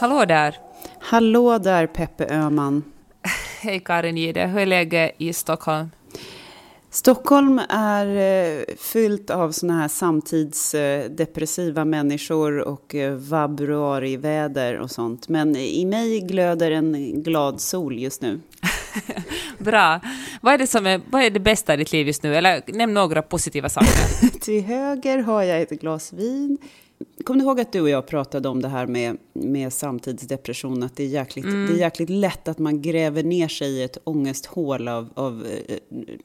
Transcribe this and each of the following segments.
Hallå där! Hallå där Peppe Öhman. Hej Karin Gide, hur är läget i Stockholm? Stockholm är eh, fyllt av såna här samtidsdepressiva människor och eh, vabruariväder och sånt. Men i mig glöder en glad sol just nu. Bra. Vad är, det som är, vad är det bästa i ditt liv just nu? Eller nämn några positiva saker. Till höger har jag ett glas vin. Kommer du ihåg att du och jag pratade om det här med, med samtidsdepression? Att det är, jäkligt, det är jäkligt lätt att man gräver ner sig i ett ångesthål av, av eh,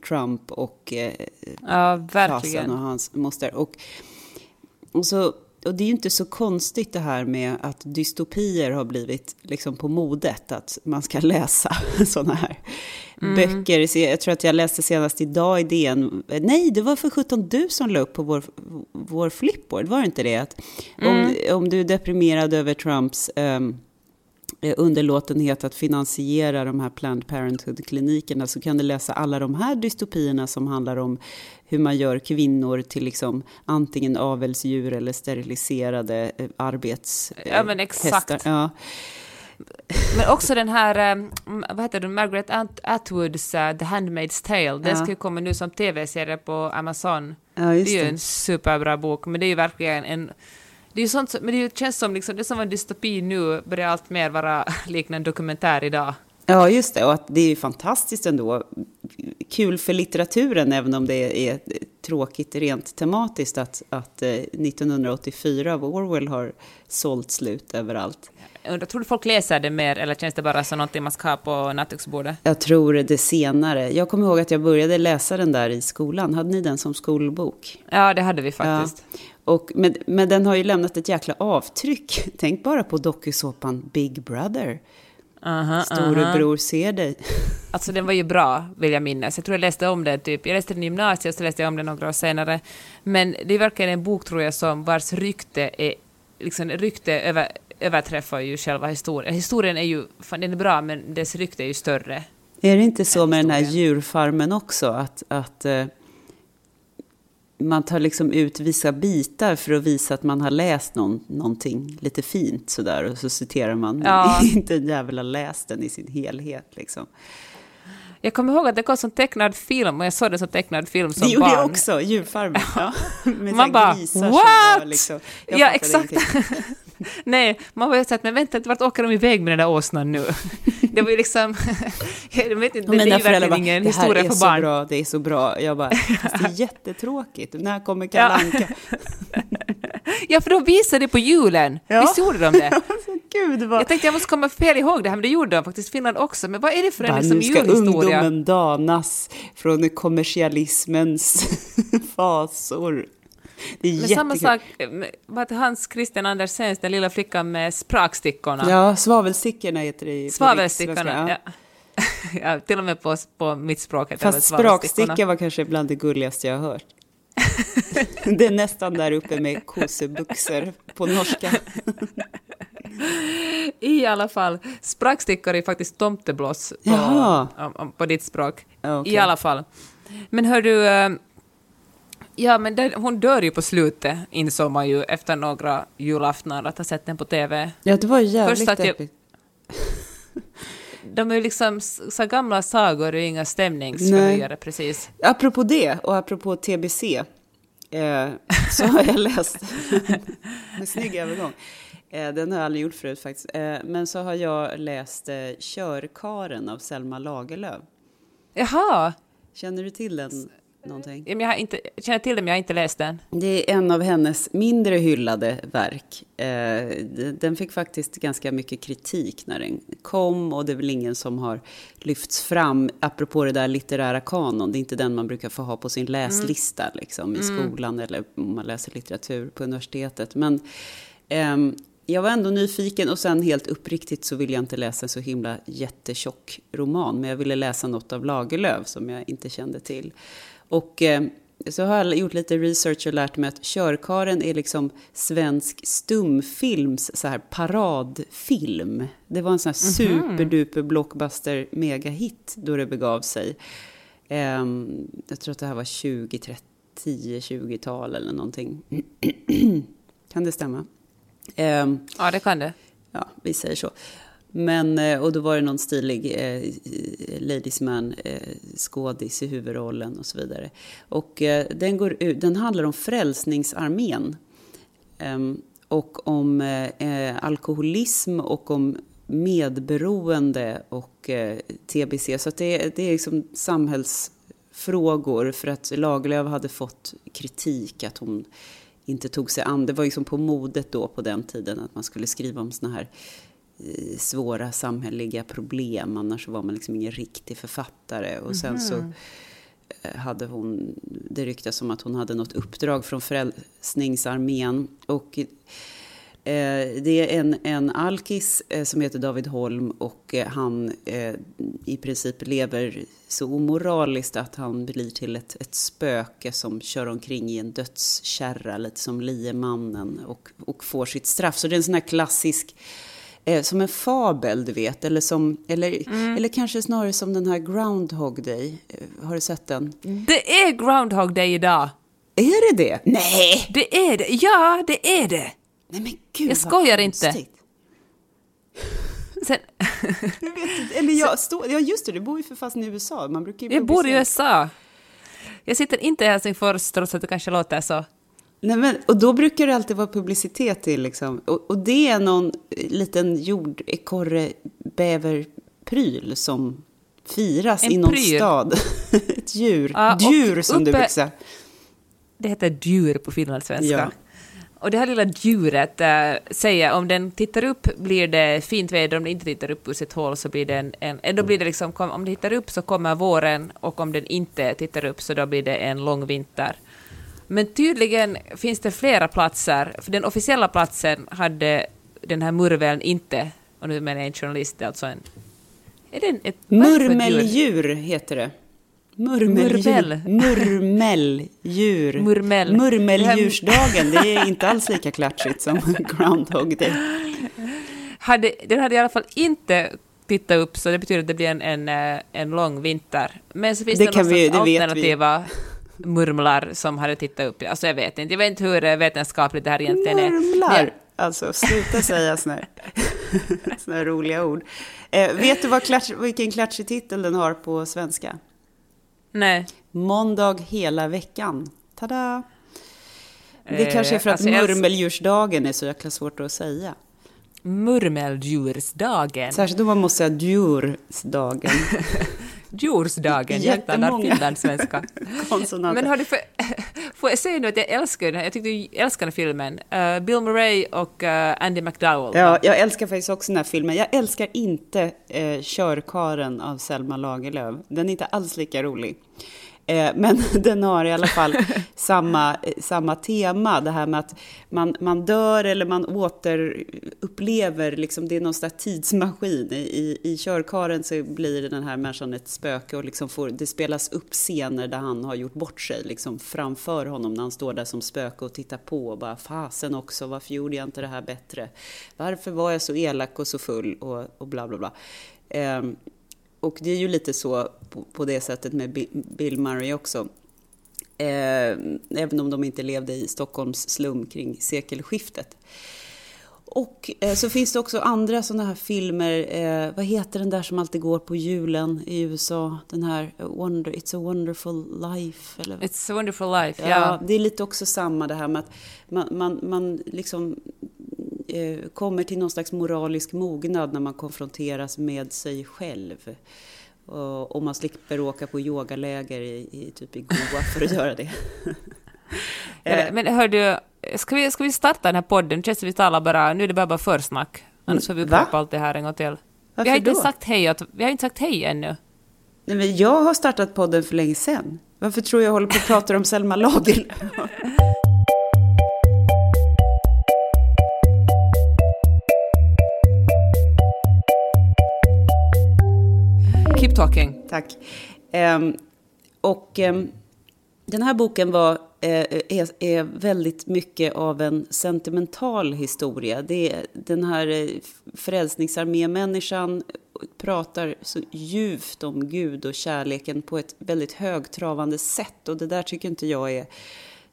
Trump och eh, Ja, verkligen. och hans moster. Och, och, så, och det är ju inte så konstigt det här med att dystopier har blivit liksom på modet. Att man ska läsa sådana här böcker. Så Jag tror att jag läste senast idag i DN. Nej, det var för 17 du som la upp på vår, vår flipboard, var det inte det? Att om, om du är deprimerad över Trumps eh, underlåtenhet att finansiera de här Planned Parenthood-klinikerna så kan du läsa alla de här dystopierna som handlar om hur man gör kvinnor till liksom antingen avelsdjur eller steriliserade eh, arbets... Ja, men eh, exakt. Ja. Men också den här, eh, vad heter det, Margaret At- Atwoods The Handmaid's Tale. Den Ja. ska ju komma nu som tv-serie på Amazon. Ja, just det är ju det. en superbra bok, men det är ju verkligen en... Det är ju sånt, som- men det känns som liksom, det som var en dystopi nu börjar allt mer vara liknande en dokumentär idag. Ja, just det. Och att det är ju fantastiskt ändå. Kul för litteraturen, även om det är tråkigt rent tematiskt, att, att eh, 1984 av Orwell har sålt slut överallt. Jag tror du folk läser det mer, eller känns det bara som någonting man ska ha på nattduksbordet? Jag tror det senare. Jag kommer ihåg att jag började läsa den där i skolan. Hade ni den som skolbok? Ja, det hade vi faktiskt. Ja. Och, men, men den har ju lämnat ett jäkla avtryck. Tänk bara på dokusåpan Big Brother. Aha, Storebror ser dig. Alltså den var ju bra, vill jag minnas. Jag tror jag läste om den typ, jag läste den i gymnasiet och så läste jag om den några år senare. Men det är verkligen en bok tror jag som vars rykte är, liksom rykte över, överträffar ju själva historien. Historien är ju, fan den är bra men dess rykte är ju större. Är det inte så med den här djurfarmen också? Att, att eh, man tar liksom ut vissa bitar för att visa att man har läst någon, någonting lite fint sådär. Och så citerar man Ja. inte en jävel har läst den i sin helhet. Liksom. Jag kommer ihåg att det kom som tecknad film och jag såg den som tecknad film som Det gjorde barn. jag också, djurfarmen. Ja. Man bara, what? liksom, ja, exakt. Nej, man var ju såhär, men vänta, vart åker de iväg med den där åsnan nu? Det var ju liksom, jag vet inte, det är ju verkligen bara, ingen historia för barn. bra, det är så bra. Jag bara, fast det är jättetråkigt. När kommer. Kalle Anka? Ja, för de visade det på julen. Ja. Visst gjorde de det? Alltså, Gud vad... Jag tänkte jag måste komma fel ihåg det här, men det gjorde de faktiskt Finland också. Men vad är det för en Bara, liksom nu ska julhistoria? ungdomen danas från kommersialismens fasor. Det är Men jättekul. samma sak, med- vad Hans Christian Andersens, den lilla flickan med sprakstickorna. Ja, svavelstickorna heter det Svavelstickorna, ja. ja. Till och med på, på mitt språk heter Fast spraksticka var kanske bland det gulligaste jag har hört. det är nästan där uppe med kosebuxor på norska. I alla fall, sprakstickor är faktiskt tomteblås på, Jaha. om- om- på ditt språk. Okej. I alla fall. Men hör du, eh, Ja, men den, hon dör ju på slutet, insåg man ju efter några julaftnar att ha sett den på TV. Ja, det var jävligt Först att jag-. De är ju liksom så gamla sagor och inga stämningsförhöjare precis. Apropå det, och apropå TBC, eh, så har jag läst, en snygg övergång, eh, den har jag aldrig gjort förut faktiskt, eh, men så har jag läst eh, Körkaren av Selma Lagerlöf. Jaha! Känner du till den någonting? Jag har inte, jag känner till den, men jag har inte läst den. Det är en av hennes mindre hyllade verk. Eh, Den fick faktiskt ganska mycket kritik när den kom och det är väl ingen som har lyfts fram, apropå det där litterära kanon, det är inte den man brukar få ha på sin läslista liksom, i skolan eller om man läser litteratur på universitetet. Men ehm, jag var ändå nyfiken och sen helt uppriktigt så vill jag inte läsa en så himla jättetjock roman, men jag ville läsa något av Lagerlöf som jag inte kände till. Och eh, så har jag gjort lite research och lärt mig att Körkaren är liksom svensk stumfilms så här paradfilm. Det var en sån här superduper blockbuster megahit då det begav sig. Ehm, jag tror att det här var 20, 30, 10-20-tal eller någonting. kan det stämma? Ehm, Ja, det kan det. ja, vi säger så. Men, eh, och då var det någon stilig eh, Ladies Man eh, skådis i huvudrollen och så vidare. Och eh, den, går ut, den handlar om Frälsningsarmén. Ehm, och om eh, eh alkoholism och om medberoende och eh, TBC. Så att det, det är liksom samhällsfrågor för att Lagerlöf hade fått kritik att hon inte tog sig an. Det var liksom på modet då på den tiden att man skulle skriva om såna här svåra samhälleliga problem. Annars var man liksom ingen riktig författare. Och sen så eh, hade hon, det ryktas om att hon hade något uppdrag från Frälsningsarmén. Och eh, det är en, en alkis eh, som heter David Holm och eh, han eh, i princip lever så omoraliskt att han blir till ett, ett spöke som kör omkring i en dödskärra, lite som liemannen och, och får sitt straff. Så det är en sån här klassisk Eh, som en fabel, du vet. Eller, som, eller, eller kanske snarare som den här Groundhog Day. Eh, har du sett den? Det är Groundhog Day idag. Är det det? Nej! Det är det. Ja, det är det. Nej men gud Jag skojar inte. Sen, vet. Eller jag, stå, ja just det, du bor ju för fast i USA. Man brukar ju jag bor i USA. Jag sitter inte i Helsingfors trots att det kanske låter så. Nej, men, och då brukar det alltid vara publicitet till liksom. Och, och det är någon liten jordekorre-bäverpryl som firas En i någon pryl. stad. Ett djur. Ja, djur som du uppe- brukar säga. Det heter djur på finlandssvenska. Ja. Och det här lilla djuret äh, säger om den tittar upp blir det fint väder, om den inte tittar upp ur sitt hål så blir det en... en eh, då blir det liksom, om den tittar upp så kommer våren och om den inte tittar upp så då blir det en lång vinter. Men tydligen finns det flera platser, för den officiella platsen hade den här murveln inte, och nu menar jag en journalist, det är alltså en... Är det en, ett? Murmeldjur heter det. Murmeldjur. Murmeldjur. Murmel. Murmeldjursdagen, det är inte alls lika klatschigt som Groundhog Day. hade, den hade i alla fall inte tittat upp, så det betyder att det blir en, en, eh, en lång vinter. Men så finns Det det, kan vi- det vet vi. Murmlar som hade tittat upp. Alltså jag vet inte, jag vet inte hur eh, vetenskapligt det här egentligen är. Murmlar. Alltså, sluta säga såna här, såna här roliga ord. Eh, vet du vad klatsch, vilken klatschig titel den har på svenska? Nej. Måndag hela veckan. Tada! Det Eh, kanske är för att alltså jag- murmeldjursdagen är så jäkla svårt att säga. Murmeldjursdagen. Särskilt om man måste säga djursdagen. Djursdagen, jag talar finlandssvenska. Men har du för, får jag säga nu att jag älskar den här, jag tyckte jag älskar den här filmen. Eh, Bill Murray och eh, Andy McDowell. Ja, jag älskar faktiskt också den här filmen. Jag älskar inte eh, Körkaren av Selma Lagerlöf. Den är inte alls lika rolig. Eh, men den har i alla fall samma, eh, samma tema, det här med att man, man dör eller man återupplever, liksom, det är någon slags tidsmaskin. I, i, I Körkaren så blir den här människan ett spöke och liksom får, det spelas upp scener där han har gjort bort sig liksom framför honom när han står där som spöke och tittar på och bara fasen också, varför gjorde jag inte det här bättre? Varför var jag så elak och så full och, och bla bla bla. Ehm, och det är ju lite så på, på det sättet med Bi- Bill Murray också. Eh, även om de inte levde i Stockholms slum kring sekelskiftet. Och eh, så finns det också andra sådana här filmer. Eh, vad heter den där som alltid går på julen i USA? Den här Wonder, It's a wonderful life. Eller? It's a wonderful life, ja. Ja, det är lite också samma det här med att man, man, man liksom eh, kommer till någon slags moralisk mognad när man konfronteras med sig själv. Och, man slipper åka på yogaläger i, i, typ i Goa för att göra det. Ja, Men hör du, ska vi, ska vi starta den här podden? Känns vi talar bara, nu är det bara, bara försnack. Annars får vi upprepa allt det här en gång till. vi Varför har inte då? sagt hej, åt- vi har inte sagt hej ännu. Nej, men jag har startat podden för länge sedan. Varför tror jag håller på att prata om Selma Lagerlöf? Keep talking. Tack. Ehm, och ehm, den här boken var, eh, är, är väldigt mycket av en sentimental historia. Det är den här eh, Frälsningsarmémänniskan pratar så djupt om Gud och kärleken på ett väldigt högtravande sätt. Och det där tycker inte jag är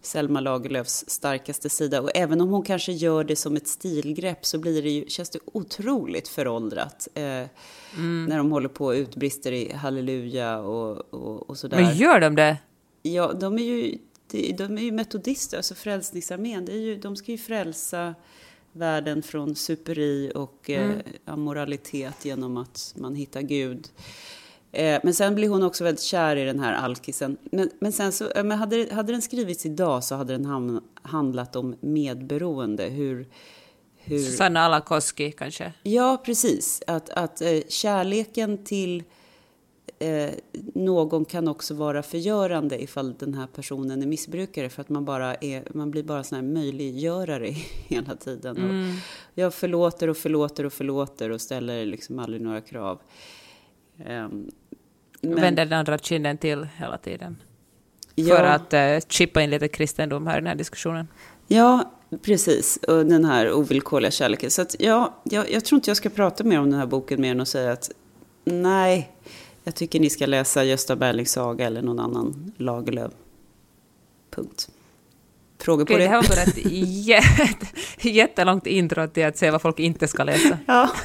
Selma Lagerlöfs starkaste sida. Och även om hon kanske gör det som ett stilgrepp så blir det ju, känns det otroligt föråldrat. Eh, När de håller på och utbrister i halleluja och, och, och sådär. Men gör de det? Ja, de är ju, de är ju metodister, alltså Frälsningsarmén. Det är ju, de ska ju frälsa världen från superi och eh, amoralitet genom att man hittar Gud. Eh, men sen blir hon också väldigt kär i den här alkisen. Men, men sen så, eh, men hade, hade den skrivits idag så hade den ham, handlat om medberoende. Hur, hur, Susanna Alakoski kanske? Ja, precis. Att, att eh, kärleken till eh, någon kan också vara förgörande ifall den här personen är missbrukare för att man, bara är, man blir bara sån här möjliggörare hela tiden. Och jag förlåter och förlåter och förlåter och ställer liksom aldrig några krav. Ehm, men- Vänder den andra kinden till hela tiden. ja, För att uh, chippa in lite kristendom här i den här diskussionen. Ja, precis. Och den här ovillkorliga kärleken. Så att, ja, jag, jag tror inte jag ska prata mer om den här boken mer än att säga att nej, jag tycker ni ska läsa Gösta Berlings saga eller någon annan Lagerlöf. Punkt. Frågor på Okej, det här det? var bara ett jätte, jättelångt intro till att säga vad folk inte ska läsa. Ja.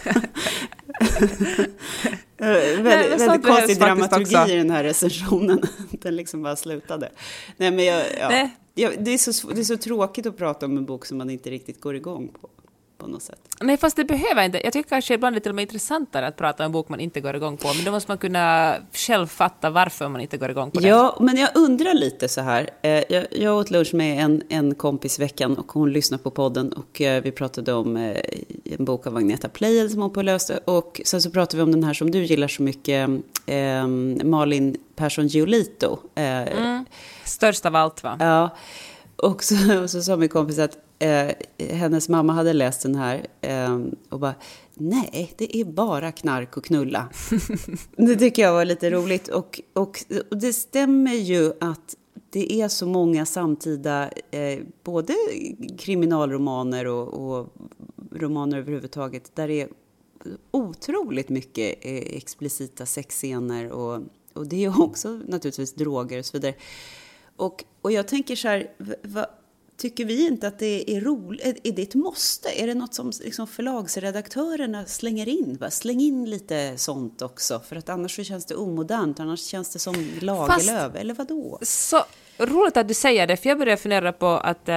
Men väldigt sånt väldigt konstig dramaturgi också. i den här recensionen. Den liksom bara slutade. Nej, men jag, ja. Nej. Ja, det, är så, det är så tråkigt att prata om en bok som man inte riktigt går igång på. På något sätt. Nej, fast det behöver inte. Jag tycker kanske ibland det är till och med intressantare att prata om en bok man inte går igång på, men då måste man kunna själv fatta varför man inte går igång på den. Ja, men jag undrar lite så här. Eh, Jag, jag åt lunch med en, en kompis i veckan och hon lyssnade på podden och eh, vi pratade om eh, en bok av Agneta Pleijel som hon påläste och sen så pratade vi om den här som du gillar så mycket, eh, Malin Persson Giolito. Eh, Störst av allt, va? Ja, och så, och så sa min kompis att eh, hennes mamma hade läst den här eh, och bara Nej, det är bara knark och knulla. det tycker jag var lite roligt. Och, och, och det stämmer ju att det är så många samtida, eh, både kriminalromaner och, och romaner överhuvudtaget, där det är otroligt mycket eh, explicita sexscener och, och det är också naturligtvis droger och så vidare. Och, och jag tänker så här, va, tycker vi inte att det är roligt? Är, är det ett måste? Är det något som liksom förlagsredaktörerna slänger in? Va? Släng in lite sånt också, för att annars så känns det omodernt, annars känns det som Lagerlöf, eller vadå? Så roligt att du säger det, för jag började fundera på att... Eh,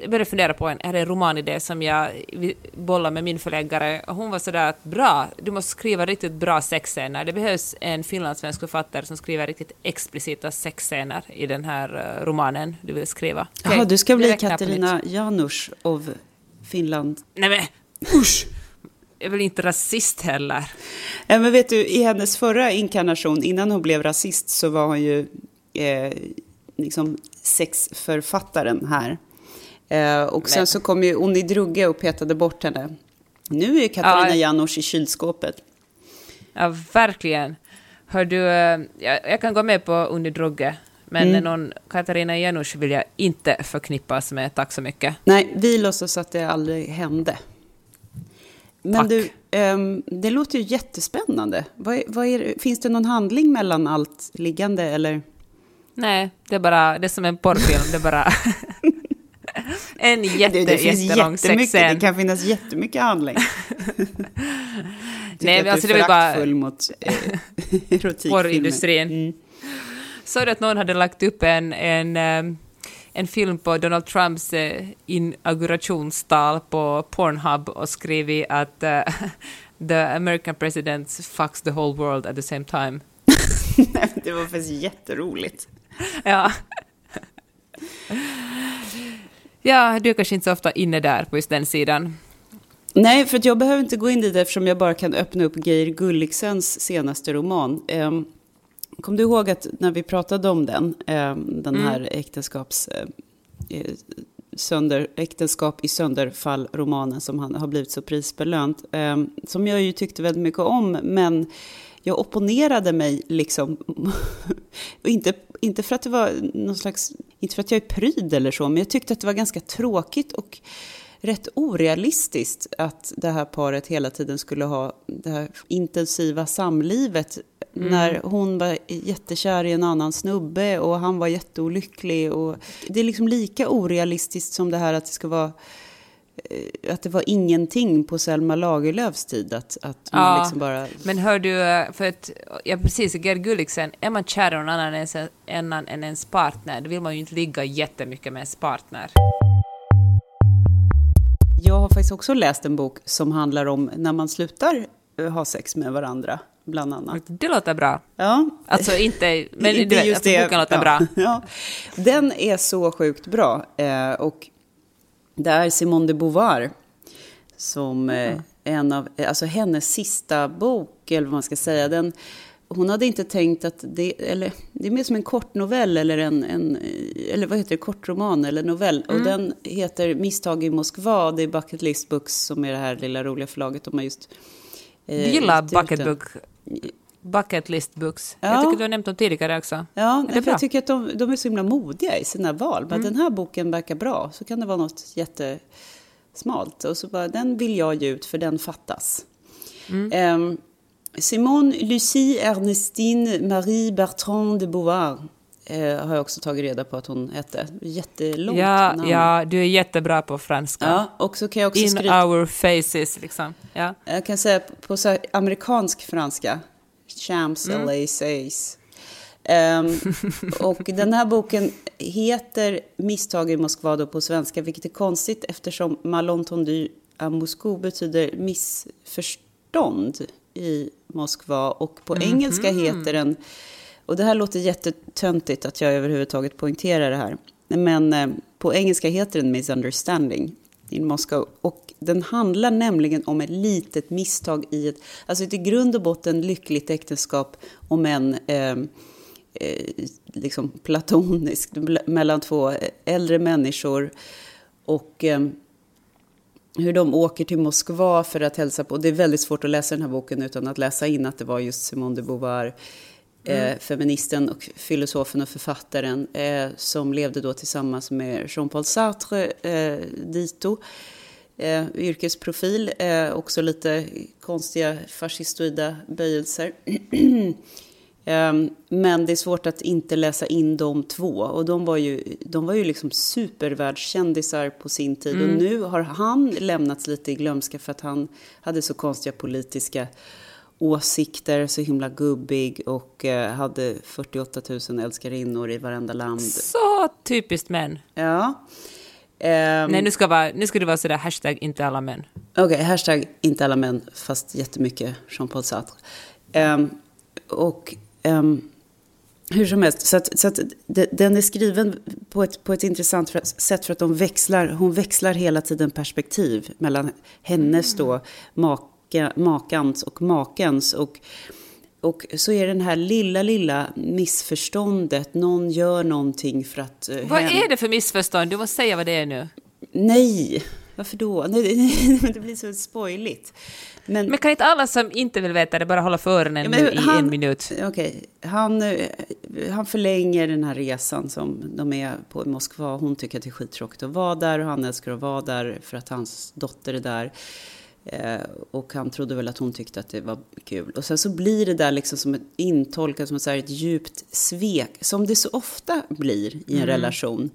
jag började fundera på en, är det en romanidé som jag bollade med min förläggare. Hon var sådär att bra, du måste skriva riktigt bra sexscener. Det behövs en finlandssvensk författare som skriver riktigt explicita sexscener i den här eh, romanen du vill skriva. Jaha, du ska bli. Katarina Janouch av Finland. Nej men usch! Jag är väl inte rasist heller. Ja, men vet du, i hennes förra inkarnation, innan hon blev rasist, så var hon ju eh, liksom sexförfattaren här. Eh, och sen Men- så kom ju Onni Drugge och petade bort henne. Nu är Katarina Ja. Janouch i kylskåpet. Ja, verkligen. Hör du, eh, jag, jag kan gå med på Unni Drugge, men Mm. någon Katarina Janouch vill jag inte förknippas med, tack så mycket. Nej, vi låtsas att det aldrig hände. Men Tack. du, ehm, det låter ju jättespännande. Vad är, vad är, finns det någon handling mellan allt liggande eller? Nej, det är bara, det är som en porrfilm, det är bara en jätte, det, det finns jättelång sexscen. det kan finnas jättemycket handling. Nej, men alltså det var bara mot eh, porrindustrin. Mm. Såg du att någon hade lagt upp en, en, ehm, en film på Donald Trumps eh, inaugurationstal på Pornhub och skrivit att eh, the American president fucks the whole world at the same time. det var faktiskt jätteroligt. Ja. Ja, du är kanske inte så ofta inne där på just den sidan. Nej, för jag behöver inte gå in dit eftersom jag bara kan öppna upp Geir Gulliksens senaste roman. Um, kom du ihåg att när vi pratade om den, um, den här äktenskaps... Uh, sönder, äktenskap i sönderfall-romanen som han har blivit så prisbelönt. Um, som jag ju tyckte väldigt mycket om, men jag opponerade mig liksom. inte, inte för att det var någon slags, inte för att jag är pryd eller så, men jag tyckte att det var ganska tråkigt och rätt orealistiskt att det här paret hela tiden skulle ha det här intensiva samlivet. Mm. När hon var jättekär i en annan snubbe och han var jätteolycklig. Och det är liksom lika orealistiskt som det här att det ska vara att det var ingenting på Selma Lagerlöfs tid. Att, att man Ja, liksom bara... Men hör du, för att, ja precis, Gerd Gulliksen, är man kär i någon annan än, annan än ens partner, då vill man ju inte ligga jättemycket med ens partner. Jag har faktiskt också läst en bok som handlar om när man slutar eh, ha sex med varandra, bland annat. Det låter bra. Ja. Alltså inte, men Inte du vet, just alltså, det. boken låter ja. bra. Ja. Den är så sjukt bra. Eh, och det är Simone de Beauvoir som eh, en av, eh, alltså hennes sista bok, eller vad man ska säga, den, hon hade inte tänkt att det, eller det är mer som en kortnovell eller en, en eh, eller vad heter det, kortroman eller novell. Och den heter Misstag i Moskva, det är Bucket List Books som är det här lilla roliga förlaget. De har just eh, Du gillar bucket, book, bucket list books. Ja. Jag tycker du har nämnt dem tidigare också. Ja, Är jag tycker att de, de är så himla modiga i sina val. Men den här boken verkar bra, så kan det vara något jättesmalt. Och så bara, den vill jag ge ut, för den fattas. Ehm, Simone Lucie Ernestine Marie Bertrand de Beauvoir eh, har jag också tagit reda på att hon hette. Jättelångt Ja, namn. ja, du är jättebra på franska. Ja, och så kan jag också In skryta. our faces, liksom. Ja. Jag kan säga på så amerikansk franska. Champs Elysees. Um, och den här boken heter Misstag i Moskva då på svenska, vilket är konstigt eftersom malentendu à Moscou betyder missförstånd i Moskva. Och på engelska heter den, och det här låter jättetöntigt att jag överhuvudtaget poängterar det här, men eh, på engelska heter den Misunderstanding in Moskva. Och den handlar nämligen om ett litet misstag i ett, alltså ett i grund och botten lyckligt äktenskap, om en eh, eh, liksom platoniskt, mellan två äldre människor. Och eh, hur de åker till Moskva för att hälsa på. Det är väldigt svårt att läsa den här boken utan att läsa in att det var just Simone de Beauvoir, eh, feministen och filosofen och författaren, eh, som levde då tillsammans med Jean-Paul Sartre, eh, dito. Eh, yrkesprofil, eh, också lite konstiga fascistoida böjelser. Ehm, Men det är svårt att inte läsa in de två. Och de var ju, de var ju liksom supervärldskändisar på sin tid. Och nu har han lämnats lite i glömska för att han hade så konstiga politiska åsikter, så himla gubbig och eh, hade 48 000 älskarinnor i varenda land. Så typiskt män. Ja. Ehm, Nej, nu ska, vara, nu ska det vara sådär hashtag inte alla män. Okej, hashtag inte alla män, fast jättemycket Jean-Paul Sartre. Ehm, och ehm, hur som helst, så att, så att de- den är skriven på ett, på ett intressant för- sätt för att de växlar, hon växlar hela tiden perspektiv mellan hennes då, maka, makans och makens. Och, och så är den här lilla, lilla missförståndet, någon gör någonting för att... eh, Vad hen- är det för missförstånd? Du måste säga vad det är nu. Nej, varför då? Nej, nej, det blir så spoiligt. Men, Men kan inte alla som inte vill veta det bara hålla för öronen Ja, nu men i han- en minut? Okej, han, eh, han förlänger den här resan som de är på i Moskva. Hon tycker att det är skittråkigt att vara där och han älskar att vara där för att hans dotter är där. Eh, och han trodde väl att hon tyckte att det var kul. Och sen så blir det där liksom som ett intolkat som ett, så ett djupt svek, som det så ofta blir i en Mm. relation.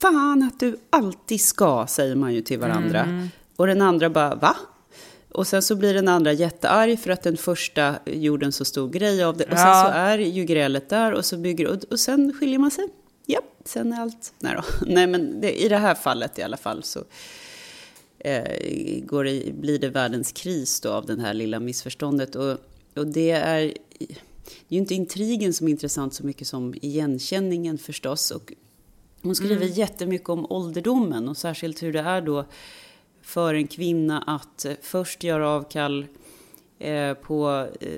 Fan att du alltid ska, säger man ju till varandra. Mm. Och den andra bara, va? Och sen så blir den andra jättearg för att den första gjorde en så stor grej av det. Och sen Ja. så är ju grälet där och så bygger och, och sen skiljer man sig. Ja, sen är allt... Nej då. Nej men det, i det här fallet i alla fall så går det, blir det världens kris då av det här lilla missförståndet. Och, och det är det är ju inte intrigen som är intressant så mycket som igenkänningen förstås. Och hon skriver jättemycket om ålderdomen och särskilt hur det är då för en kvinna att eh, först göra avkall eh, på, eh,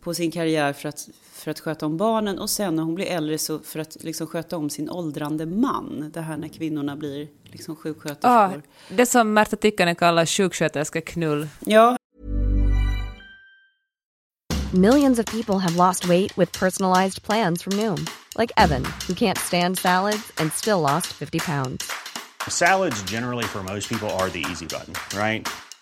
på sin karriär för att, för att sköta om barnen och sen när hon blir äldre så för att liksom sköta om sin åldrande man. Det här när kvinnorna blir liksom sjuksköterskor. Ah, det som Märta Tikkanen kallar sjuksköterskeknull. Ja, Millions of people have lost weight with personalized plans from Noom, like Evan, who can't stand salads and still lost 50 pounds. Salads, generally, for most people, are the easy button, right?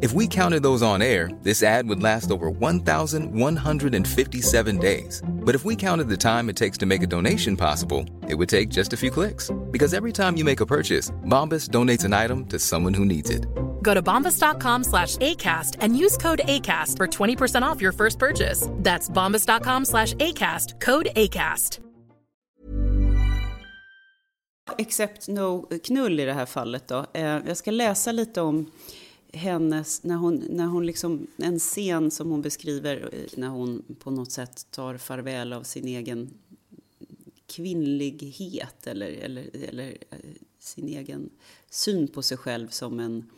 If we counted those on air, this ad would last over 1,157 days. But if we counted the time it takes to make a donation possible, it would take just a few clicks. Because every time you make a purchase, Bombas donates an item to someone who needs it. Go to bombas.com slash ACAST and use code ACAST for 20% off your first purchase. That's bombas.com slash ACAST, code ACAST. Except no knull i det här fallet då. Eh, jag ska läsa lite om hennes, när hon, när hon liksom, en scen som hon beskriver eh, när hon på något sätt tar farväl av sin egen kvinnlighet eller, eller, eller eh, sin egen syn på sig själv som en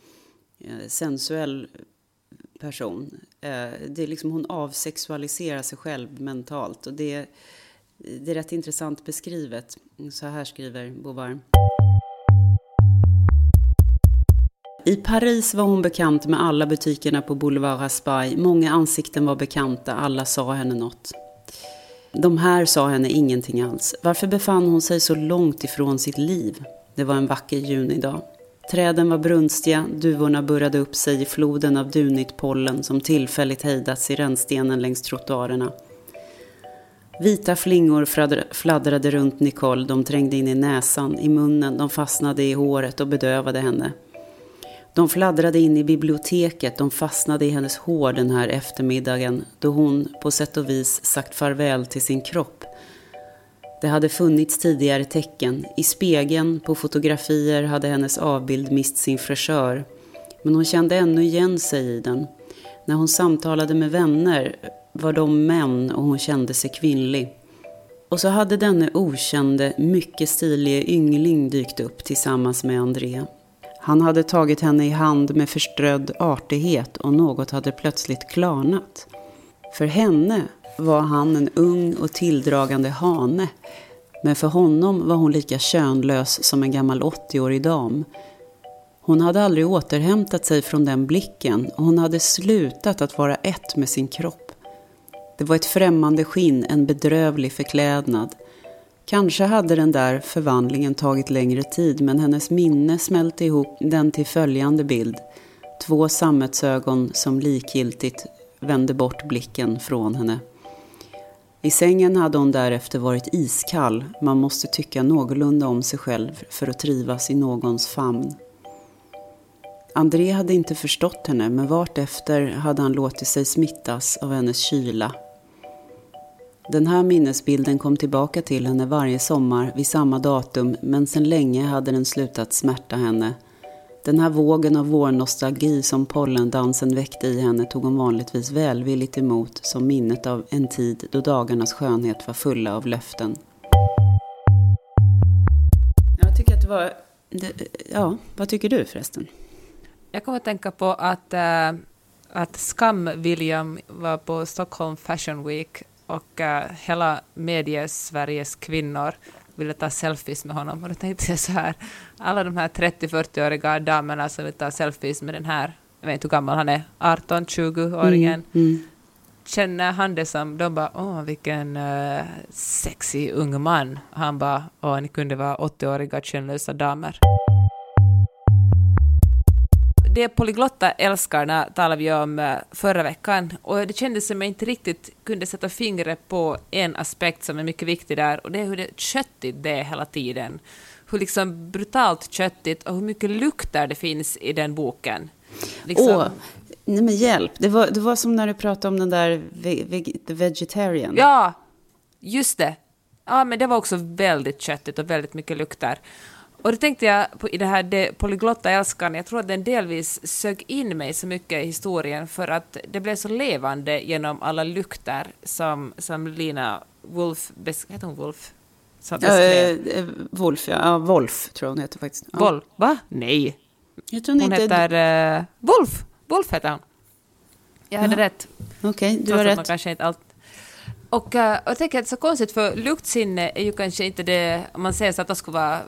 eh, sensuell person. Eh, det är liksom hon avsexualiserar sig själv mentalt och det, det är rätt intressant beskrivet. Så här skriver Bovar. I Paris var hon bekant med alla butikerna på Boulevard Raspail. Många ansikten var bekanta, alla sa henne något. De här sa henne ingenting alls. Varför befann hon sig så långt ifrån sitt liv? Det var en vacker junidag. Träden var brunstiga, duvorna burrade upp sig i floden av dunigt pollen som tillfälligt hejdats i rännstenen längs trottoarerna. Vita flingor fladdrade runt Nicole, de trängde in i näsan, i munnen, de fastnade i håret och bedövade henne. De fladdrade in i biblioteket, de fastnade i hennes hår den här eftermiddagen då hon på sätt och vis sagt farväl till sin kropp. Det hade funnits tidigare tecken. I spegeln, på fotografier hade hennes avbild mist sin fräschör. Men hon kände ännu igen sig i den. När hon samtalade med vänner var de män och hon kände sig kvinnlig. Och så hade denne okände, mycket stilige yngling dykt upp tillsammans med André. Han hade tagit henne i hand med förströdd artighet och något hade plötsligt klarnat. För henne var han en ung och tilldragande hane. Men för honom var hon lika könlös som en gammal 80-årig dam. Hon hade aldrig återhämtat sig från den blicken och hon hade slutat att vara ett med sin kropp. Det var ett främmande skinn, en bedrövlig förklädnad. Kanske hade den där förvandlingen tagit längre tid men hennes minne smälte ihop den till följande bild. Två sammetsögon som likgiltigt vände bort blicken från henne. I sängen hade hon därefter varit iskall. Man måste tycka någorlunda om sig själv för att trivas i någons famn. André hade inte förstått henne, men vartefter hade han låtit sig smittas av hennes kyla. Den här minnesbilden kom tillbaka till henne varje sommar vid samma datum, men sedan länge hade den slutat smärta henne. Den här vågen av vårnostalgi som pollendansen väckte i henne tog hon vanligtvis välvilligt emot som minnet av en tid då dagarnas skönhet var fulla av löften. Jag tycker att det var... Det, ja, vad tycker du förresten? Jag kommer att tänka på att, äh, att Skam-William var på Stockholm Fashion Week och äh, hela medie-Sveriges kvinnor ville ta selfies med honom. Och då tänkte jag så här, alla de här 30-40-åriga damerna som vill ta selfies med den här, jag vet inte hur gammal han är, 18-20-åringen. Mm, mm. Känner han det som, de bara, åh vilken uh, sexig ung man. Han bara, åh ni kunde vara 80-åriga könlösa damer det polyglotta älskarna talade vi om eh, förra veckan och det kändes som jag inte riktigt kunde sätta fingret på en aspekt som är mycket viktig där och det är hur det köttigt det är hela tiden. Hur liksom brutalt köttigt och hur mycket lukter det finns i den boken. Liksom. Åh, nej men hjälp. Det var, det var som när du pratade om den där The Vegetarian. Ja, just det. Ja, men det var också väldigt köttigt och väldigt mycket lukter. Och då tänkte jag på, i det här det polyglotta älskaren, jag tror att den delvis sög in mig så mycket i historien för att det blev så levande genom alla lukter som, som Lina Wolf, heter hon Wolf? Som beskrev. Äh, Wolf, ja. ja. Wolf tror jag hon heter faktiskt. Ja. Wolf, va? Nej. Jag tror hon, hon heter... uh, Wolf. Wolf heter hon. Jag hade ja. rätt. Okej, okay, du har rätt. Man kanske inte allt... Och, uh, och jag tänker att det är så konstigt, för luktsinne är ju kanske inte det, om man säger så att det skulle vara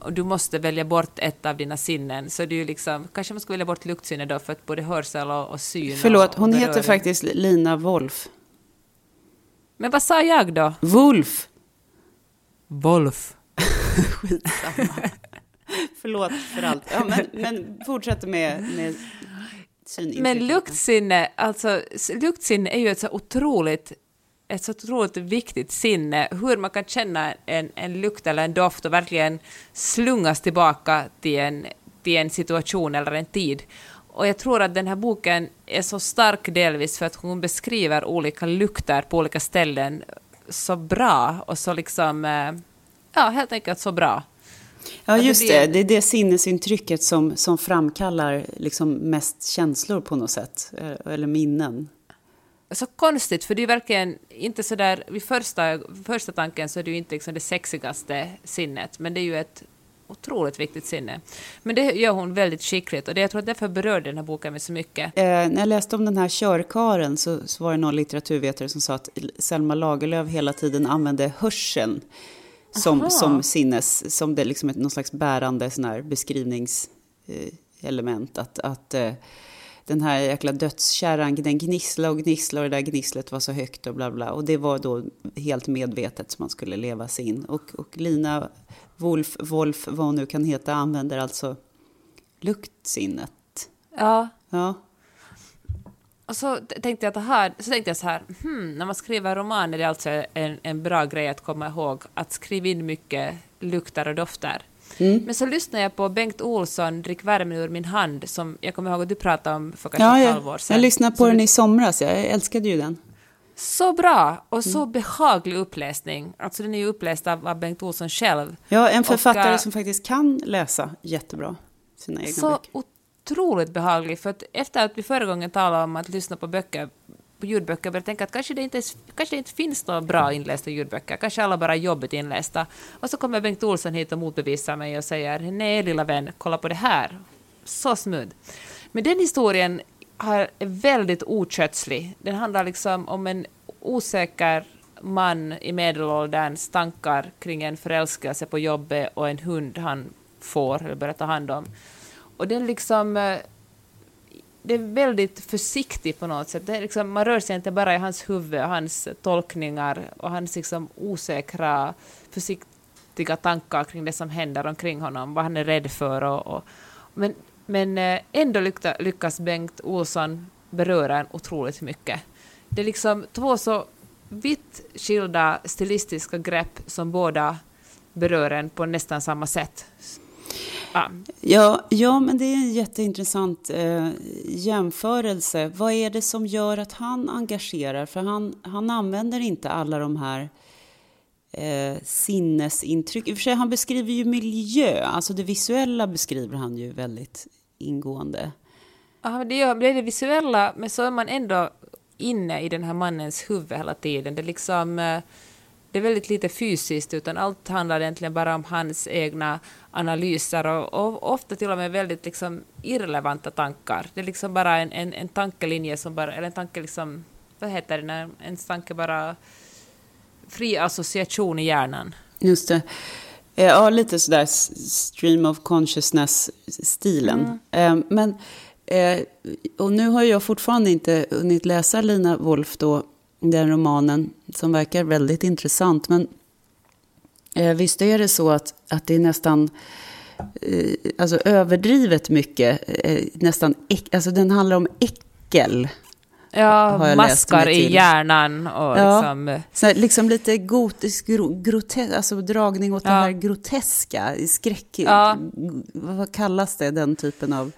och du måste välja bort ett av dina sinnen, så det är ju liksom, kanske man ska välja bort luktsinne då för att både hörsel och, och syn Förlåt, och, hon heter faktiskt Lina Wolf. Men vad sa jag då? Wolf. Wolf. Skitsamma. Förlåt för allt. Ja, men, men fortsätt med, med Men luktsinne, alltså luktsinne är ju ett så otroligt ett så otroligt viktigt sinne, hur man kan känna en, en lukt eller en doft och verkligen slungas tillbaka till en, till en situation eller en tid. Och jag tror att den här boken är så stark delvis för att hon beskriver olika lukter på olika ställen så bra och så liksom, eh, ja helt enkelt så bra. Ja, just det. Det är det sinnesintrycket som, som framkallar liksom mest känslor på något sätt, eh, eller minnen så konstigt, för det är verkligen inte så där... Vid första, första tanken så är det ju inte liksom det sexigaste sinnet, men det är ju ett otroligt viktigt sinne. Men det gör hon väldigt skickligt och det, jag tror att därför berörde den här boken mig så mycket. Eh, när jag läste om den här körkaren så, så var det någon litteraturvetare som sa att Selma Lagerlöf hela tiden använde hörseln som, som sinnes, som det liksom ett, någon slags bärande sån här beskrivningselement. att, att eh, den här jäkla dödskärran, den gnissla och gnissla och det där gnisslet var så högt och bla bla. Och det var då helt medvetet som man skulle leva sig in. Och, och Lina Wolf, Wolf, vad hon nu kan heta, använder alltså luktsinnet. Ja. Ja. Och så tänkte jag, det här, så tänkte jag så här, hmm, när man skriver roman är det alltså en, en bra grej att komma ihåg att skriva in mycket lukter och dofter. Mm. Men så lyssnade jag på Bengt Olsson, Drick värmen ur min hand, som jag kommer ihåg att du pratade om för kanske ja, ett halvår sedan. Jag lyssnade på så den i somras, jag älskade ju den. Så bra och så mm. behaglig uppläsning. Alltså den är ju uppläst av, av Bengt Olsson själv. Ja, en författare och, uh, som faktiskt kan läsa jättebra sina egna så böcker. Så otroligt behaglig, för att efter att vi förra gången talade om att lyssna på böcker på ljudböcker började tänka att kanske det, inte, kanske det inte finns några bra inlästa ljudböcker, kanske alla bara är jobbigt inlästa. Och så kommer Bengt Olsson hit och motbevisar mig och säger nej lilla vän, kolla på det här. Så smooth. Men den historien är väldigt okötslig. Den handlar liksom om en osäker man i medelåldern stankar kring en förälskelse på jobbet och en hund han får eller börjar ta hand om. Och den liksom eh, det är väldigt försiktigt på något sätt. Det är liksom, man rör sig inte bara i hans huvud, och hans tolkningar och hans liksom osäkra, försiktiga tankar kring det som händer omkring honom, vad han är rädd för. Och, och, men Men eh, ändå lyckas Bengt Olsson beröra en otroligt mycket. Det är liksom två så vitt skilda stilistiska grepp som båda berör en på nästan samma sätt. Ja. Ja, ja, men det är en jätteintressant eh, jämförelse. Vad är det som gör att han engagerar? För han, han använder inte alla de här eh, sinnesintryck. I och för sig, han beskriver ju miljö, alltså det visuella beskriver han ju väldigt ingående. Ja, det gör det, är det visuella, men så är man ändå inne i den här mannens huvud hela tiden. Det är liksom... Eh, det är väldigt lite fysiskt, utan allt handlar egentligen bara om hans egna analyser och, och ofta till och med väldigt liksom irrelevanta tankar. Det är liksom bara en, en, en tankelinje som bara, eller en tanke liksom, vad heter det när en tanke bara fri association i hjärnan. Just det. Eh, ja, lite sådär stream of consciousness-stilen. Mm. Men, eh, och nu har jag fortfarande inte hunnit läsa Lina Wolf då, den romanen, som verkar väldigt intressant. Men eh, visst är det så att, att det är nästan alltså överdrivet mycket, nästan, alltså den handlar om äckel. Ja, maskar i hjärnan och ja, liksom... Så liksom lite gotisk, grotesk, alltså dragning åt ja. det här groteska, skräck... Ja. Vad kallas det, den typen av,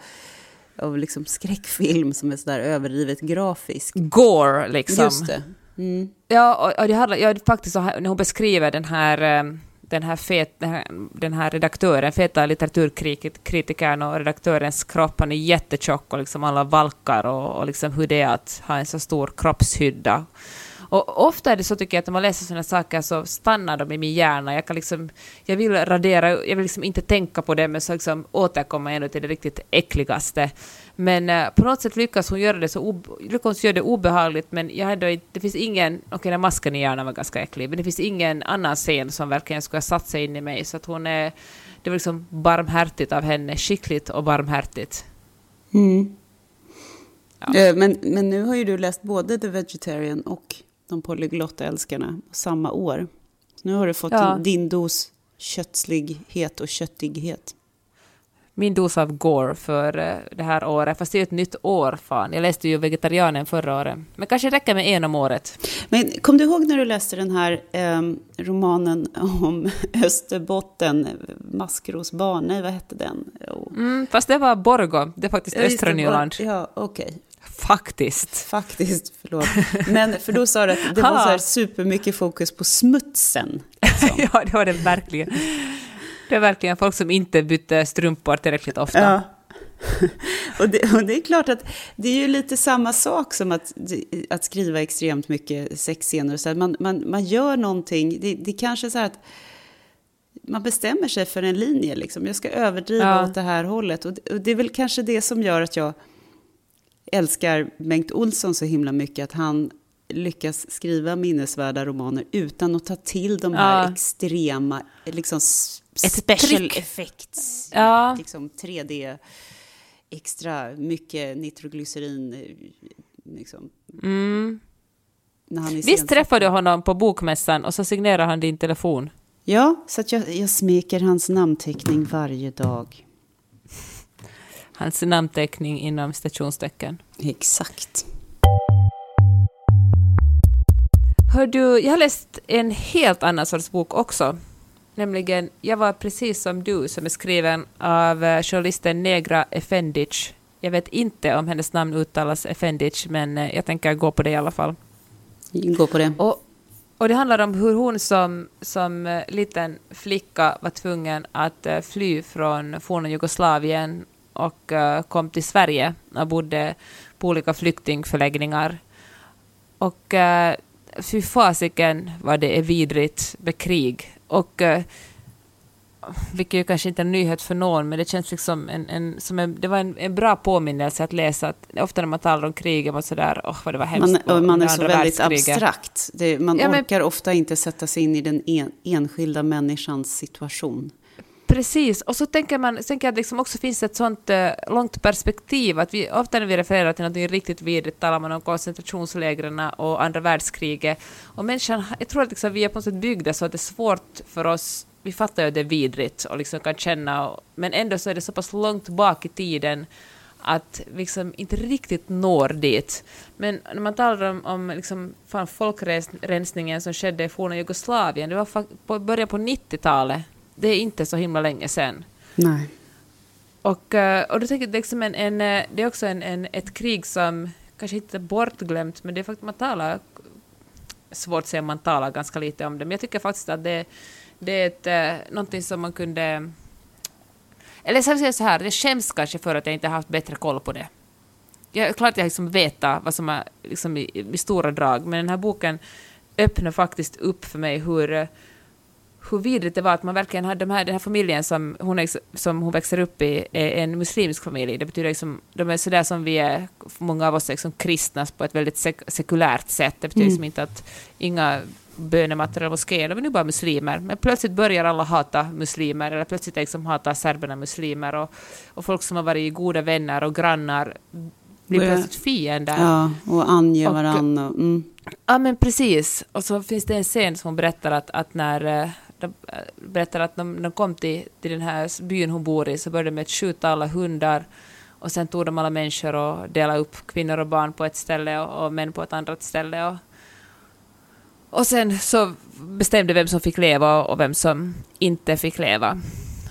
av liksom skräckfilm som är sådär överdrivet grafisk? Gore, liksom. Just det. Mm. Ja, och, och det handlar, ja, faktiskt, när hon beskriver den här um, den här, fet, den här, den här redaktören, feta litteraturkritikern och redaktörens kropp, han är jättetjock och liksom alla valkar och, och liksom hur det är att ha en så stor kroppshydda. Och ofta är det så tycker jag att när man läser sådana saker så stannar de i min hjärna. Jag, kan liksom, jag vill radera, jag vill liksom inte tänka på det men så liksom återkomma ändå till det riktigt äckligaste. Men uh, på något sätt lyckas hon göra det så lyckas göra det obehagligt, men jag hade, det finns ingen, okej okay, den masken i hjärnan var ganska äcklig, men det finns ingen annan scen som verkligen skulle ha satt sig in i mig, så att hon är, det var liksom barmhärtigt av henne, skickligt och barmhärtigt. Mm. Ja. Uh, men, men nu har ju du läst både The Vegetarian och De polyglotta älskarna samma år. Nu har du fått ja. din dos kötslighet och köttighet min dos av Gore för eh, det här året, fast det är ett nytt år fan. Jag läste ju Vegetarianen förra året. Men kanske räcker med en om året. Men kom du ihåg när du läste den här eh, romanen om Österbotten, Maskrosbarn, nej vad hette den? Oh. Mm, fast det var Borgo, det är faktiskt ja, östra Nyland. Ja, okej. Okay. Faktiskt. Faktiskt, förlåt. Men för då sa du att det var så här supermycket fokus på smutsen. Liksom. ja, det var det verkligen. Det är verkligen folk som inte bytte strumpor tillräckligt ofta. Ja. och, det, och, det, är klart att det är ju lite samma sak som att, att skriva extremt mycket sexscener. Så man, man, man gör någonting, det, det kanske är så här att man bestämmer sig för en linje, liksom. jag ska överdriva ja. åt det här hållet. Och det, och det är väl kanske det som gör att jag älskar Bengt Olsson så himla mycket, att han lyckas skriva minnesvärda romaner utan att ta till de här ja. extrema, liksom special effects, ja. liksom 3D, extra mycket nitroglycerin. Liksom. Mm. Visst träffade du honom på bokmässan och så signerade han din telefon? Ja, så att jag, jag smeker hans namnteckning varje dag. Hans namnteckning inom stationstecken. Exakt. Hör du, jag har läst en helt annan sorts bok också. Nämligen, jag var precis som du, som är skriven av eh, journalisten Negra Efendic. Jag vet inte om hennes namn uttalas Efendic, men eh, jag tänker gå på det i alla fall. Gå på det. Och, och det handlar om hur hon som, som eh, liten flicka var tvungen att fly från forna Jugoslavien och kom till Sverige och bodde på olika flyktingförläggningar. Och fy fasiken vad det är vidrigt med krig. Och uh, vilket ju kanske inte är en nyhet för någon, men det känns liksom en, en, som en, det var en, en bra påminnelse att läsa. Att ofta när man talar om kriget var sådär, åh oh, vad det var hemskt. Man, man är så väldigt abstrakt. Det, man ja, orkar men, ofta inte sätta sig in i den en, enskilda människans situation. Precis, och så tänker man tänker att det liksom också finns ett sånt uh, långt perspektiv, att vi ofta när vi refererar till något riktigt vidrigt talar man om koncentrationslägren och andra världskriget. Och människan, jag tror att liksom vi är på något sätt byggda så att det är svårt för oss vi fattar ju att det är vidrigt och liksom kan känna, och, men ändå så är det så pass långt bak i tiden att vi liksom inte riktigt når dit. Men när man talar om, om liksom, fan, folkrensningen som skedde i forna Jugoslavien, det var på början på 90-talet. Det är inte så himla länge sedan. Nej. Och, eh, och då tänker jag liksom en, en, eh, det är också en, en, ett krig som kanske inte är bortglömt, men det är faktiskt man talar, svårt att säga man talar ganska lite om det, men jag tycker faktiskt att det, det är ett, eh, någonting som man kunde eller så säga så här, jag skäms kanske för att jag inte haft bättre koll på det. Jag, klart jag liksom vet vad som är liksom i, i, stora drag, men den här boken öppnar faktiskt upp för mig hur, hur vidrigt det var att man verkligen hade de här, den här familjen som hon, som hon växer upp i är en muslimsk familj. Det betyder liksom, de är sådär som vi är, många av oss är liksom kristna på ett väldigt sek sekulärt sätt. Det betyder mm. liksom inte att inga bönemattor eller moskéer, de är nu bara muslimer. Men plötsligt börjar alla hata muslimer, eller plötsligt liksom hatar serberna muslimer, och, och folk som har varit goda vänner och grannar blir plötsligt fiender. Ja, och ange varandra. Mm. Ja, men precis. Och så finns det en scen som hon berättar att, att när eh, de berättade eh, berättar att de, de kom till, till den här byn hon bor i så började de med att skjuta alla hundar och sen tog de alla människor och delade upp kvinnor och barn på ett ställe och, och män på ett annat ställe. Och, och sen så bestämde vem som fick leva och vem som inte fick leva.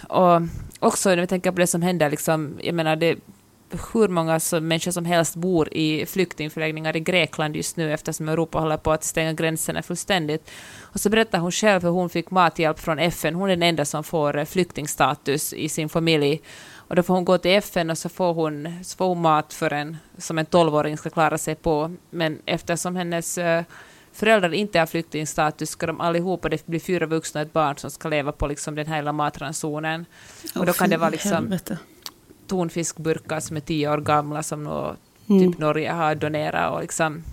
Och också när vi tänker på det som händer, liksom, jag menar det hur många som, människor som helst bor i flyktingförläggningar i Grekland just nu eftersom Europa håller på att stänga gränserna fullständigt. Och så berättar hon själv hur hon fick mathjälp från FN. Hon är den enda som får flyktingstatus i sin familj. Och då får hon gå till FN och så får hon, så får hon mat för en, som en tolvåring ska klara sig på. Men eftersom hennes uh, föräldrar inte har flyktingstatus ska de allihopa, det blir fyra vuxna och ett barn som ska leva på liksom den här hela matransonen. Och då kan det vara liksom tonfiskburkar som är tio år gamla som nog mm. typ Norge har donerat. Och liksom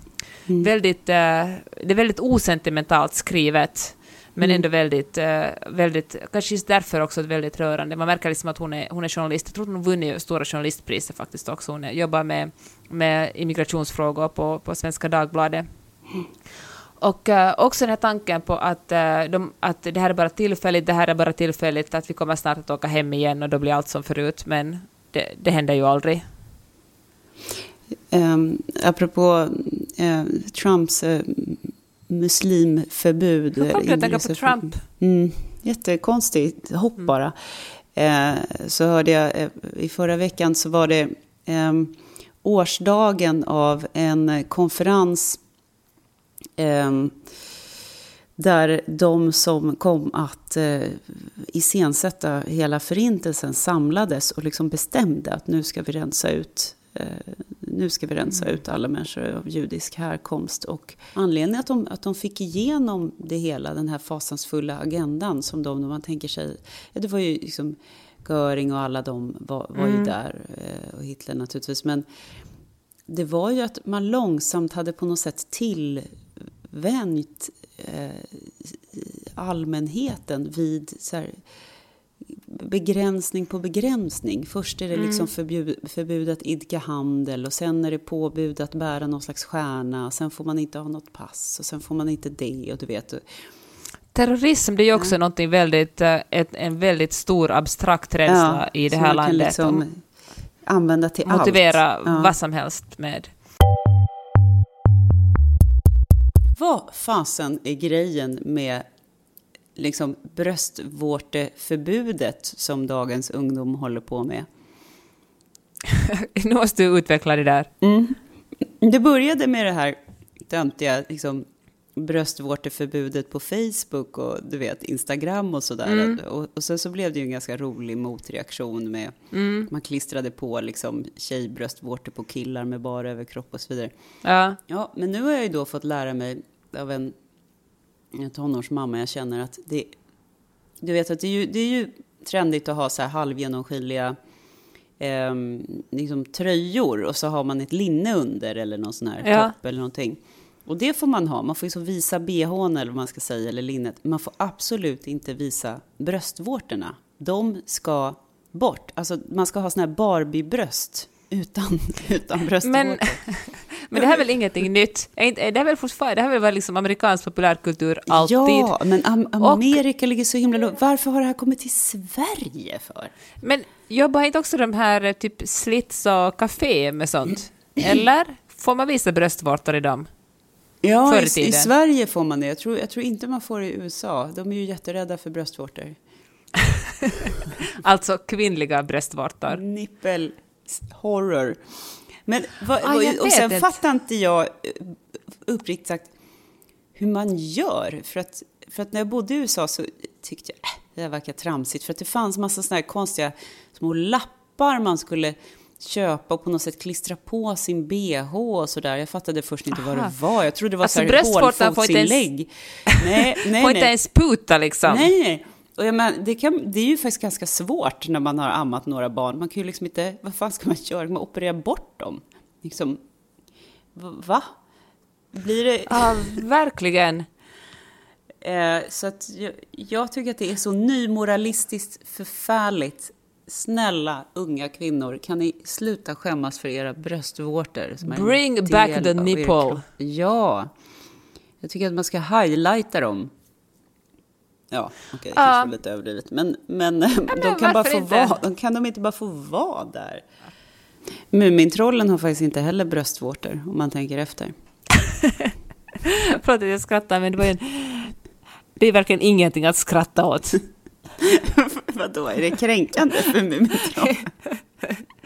mm. väldigt, uh, det är väldigt osentimentalt skrivet. Men mm. ändå väldigt, uh, väldigt, kanske just därför också väldigt rörande. Man märker liksom att hon är, hon är journalist. Jag tror hon vunnit stora journalistpriser faktiskt också. Hon jobbar med, med immigrationsfrågor på, på Svenska Dagbladet. Och uh, också den här tanken på att, uh, de, att det här är bara tillfälligt, det här är bara tillfälligt, att vi kommer snart att åka hem igen och då blir allt som förut, men det, det händer ju aldrig. Um, apropå uh, Trumps uh, muslimförbud. Hur kom du att tänka på Trump? Mm, jättekonstigt hopp mm. bara. Uh, så hörde jag, i förra veckan så var det um, årsdagen av en konferens um, där de som kom att eh, iscensätta hela förintelsen samlades och liksom bestämde att nu ska vi rensa ut eh, nu ska vi rensa mm. ut alla människor av judisk härkomst. Och anledningen att de, att de fick igenom det hela, den här fasansfulla agendan som de, man tänker sig, det var ju liksom Göring och alla de var, var ju mm. där, eh, och Hitler naturligtvis. Men det var ju att man långsamt hade på något sätt tillvänjt eh, allmänheten vid så här, begränsning på begränsning. Först är det liksom mm. förbjud, förbud att idka handel och sen är det påbud att bära någon slags stjärna. Sen får man inte ha något pass och sen får man inte det och du vet. Terrorism det är ju också ja. någonting väldigt, eh, ett, en väldigt stor abstrakt rädsla ja, i det här landet. Liksom använda till motivera allt. Motivera vad som helst med. Vad fasen är grejen med liksom bröstvårteförbudet som dagens ungdom håller på med? nu måste du utveckla det där. Mm. Det började med det här töntiga liksom, bröstvårteförbudet på Facebook och du vet Instagram och sådär. Mm. Och, och sen så blev det ju en ganska rolig motreaktion med mm. man klistrade på liksom tjejbröstvårtor på killar med bara överkropp och så vidare. Ja. ja, men nu har jag ju då fått lära mig av en, en tonårsmamma jag känner att det, du vet att det är ju, det är ju trendigt att ha så här halvgenomskinliga eh, liksom tröjor och så har man ett linne under eller någon sån här ja. topp eller någonting. Och det får man ha. Man får liksom visa bhn eller vad man ska säga, eller linnet. Man får absolut inte visa bröstvårtorna. De ska bort. Alltså man ska ha såna här Barbie-bröst utan, utan bröstvårtor. Men, Men det här är väl ingenting nytt? Det här är väl fortfarande, det här är väl liksom amerikansk populärkultur alltid? Ja, men Am- Och- Amerika ligger så himla långt. Varför har det här kommit till Sverige för? Men jobbar inte också de här eh, typ Slits och Café med sånt? Eller? Får man visa bröstvårtor i dem? Ja, Förr i i. Sverige får man det. Jag tror, jag tror inte man får det i USA. De är ju jätterädda för bröstvårtor. Alltså kvinnliga bröstvårtor. Nippel horror. Men vad, Ah, jag och sen inte. fattar inte jag eh, uppriktigt sagt hur man gör. För att, för att när jag bodde i USA så tyckte jag äh, det där verkar tramsigt. För att det fanns massa sådana här konstiga små lappar man skulle köpa och på något sätt klistra på sin bh och sådär. Jag fattade först inte vad Aha. det var. Jag trodde det var Alltså, så här inte ens- hålfotsinlägg. Nej, nej, Får inte ens puta liksom. Nej, nej. Och jag men, det, kan, det är ju faktiskt ganska svårt när man har ammat några barn. Man kan ju liksom inte, vad fan ska man göra? Man operera bort dem? Liksom, va? Blir det... Ja, verkligen. Eh, så att jag, jag tycker att det är så nymoralistiskt förfärligt. Snälla unga kvinnor, kan ni sluta skämmas för era bröstvårtor? Bring back the nipple. Ja. Jag tycker att man ska highlighta dem. Ja, okej, det Ja. kanske var lite överdrivet. Men, men, de, men kan bara få inte? vara, de kan de inte bara få vara där? Mumintrollen har faktiskt inte heller bröstvårtor, om man tänker efter. Förlåt att jag skrattar, men det var ju en... Det är verkligen ingenting att skratta åt. Vadå, är det kränkande för Mumintrollen?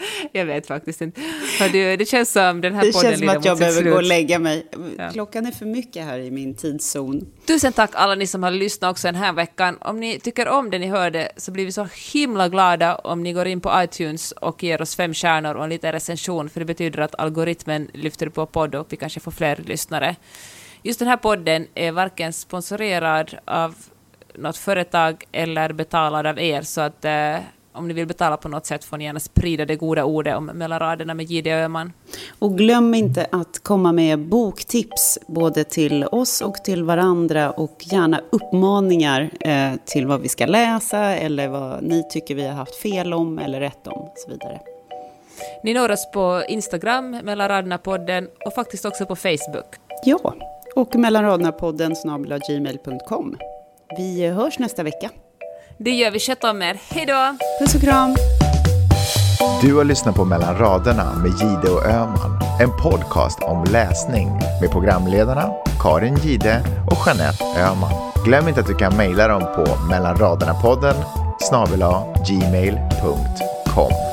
Jag vet faktiskt inte. För det, det känns som den här Det podden känns som att jag behöver slut. gå och lägga mig. Ja. Klockan är för mycket här i min tidszon. Tusen tack alla ni som har lyssnat också den här veckan. Om ni tycker om det ni hörde så blir vi så himla glada om ni går in på iTunes och ger oss fem stjärnor och en liten recension, för det betyder att algoritmen lyfter på podd och vi kanske får fler lyssnare. Just den här podden är varken sponsorerad av något företag eller betalad av er, så att eh, om ni vill betala på något sätt får ni gärna sprida det goda ordet om mellan raderna med J.D. Öhman. Och glöm inte att komma med boktips både till oss och till varandra och gärna uppmaningar eh, till vad vi ska läsa eller vad ni tycker vi har haft fel om eller rätt om och så vidare. Ni når oss på Instagram, mellan raderna-podden och faktiskt också på Facebook. Ja, och mellan raderna-podden snabel-a gmail.com. Vi hörs nästa vecka. Det gör vi. Sköt om er. Hej då! Puss och kram! Du har lyssnat på Mellan raderna med Gide och Öman. En podcast om läsning med programledarna Karin Gide och Jeanette Öman. Glöm inte att du kan mejla dem på mellanraderna-podden snabel gmail.com.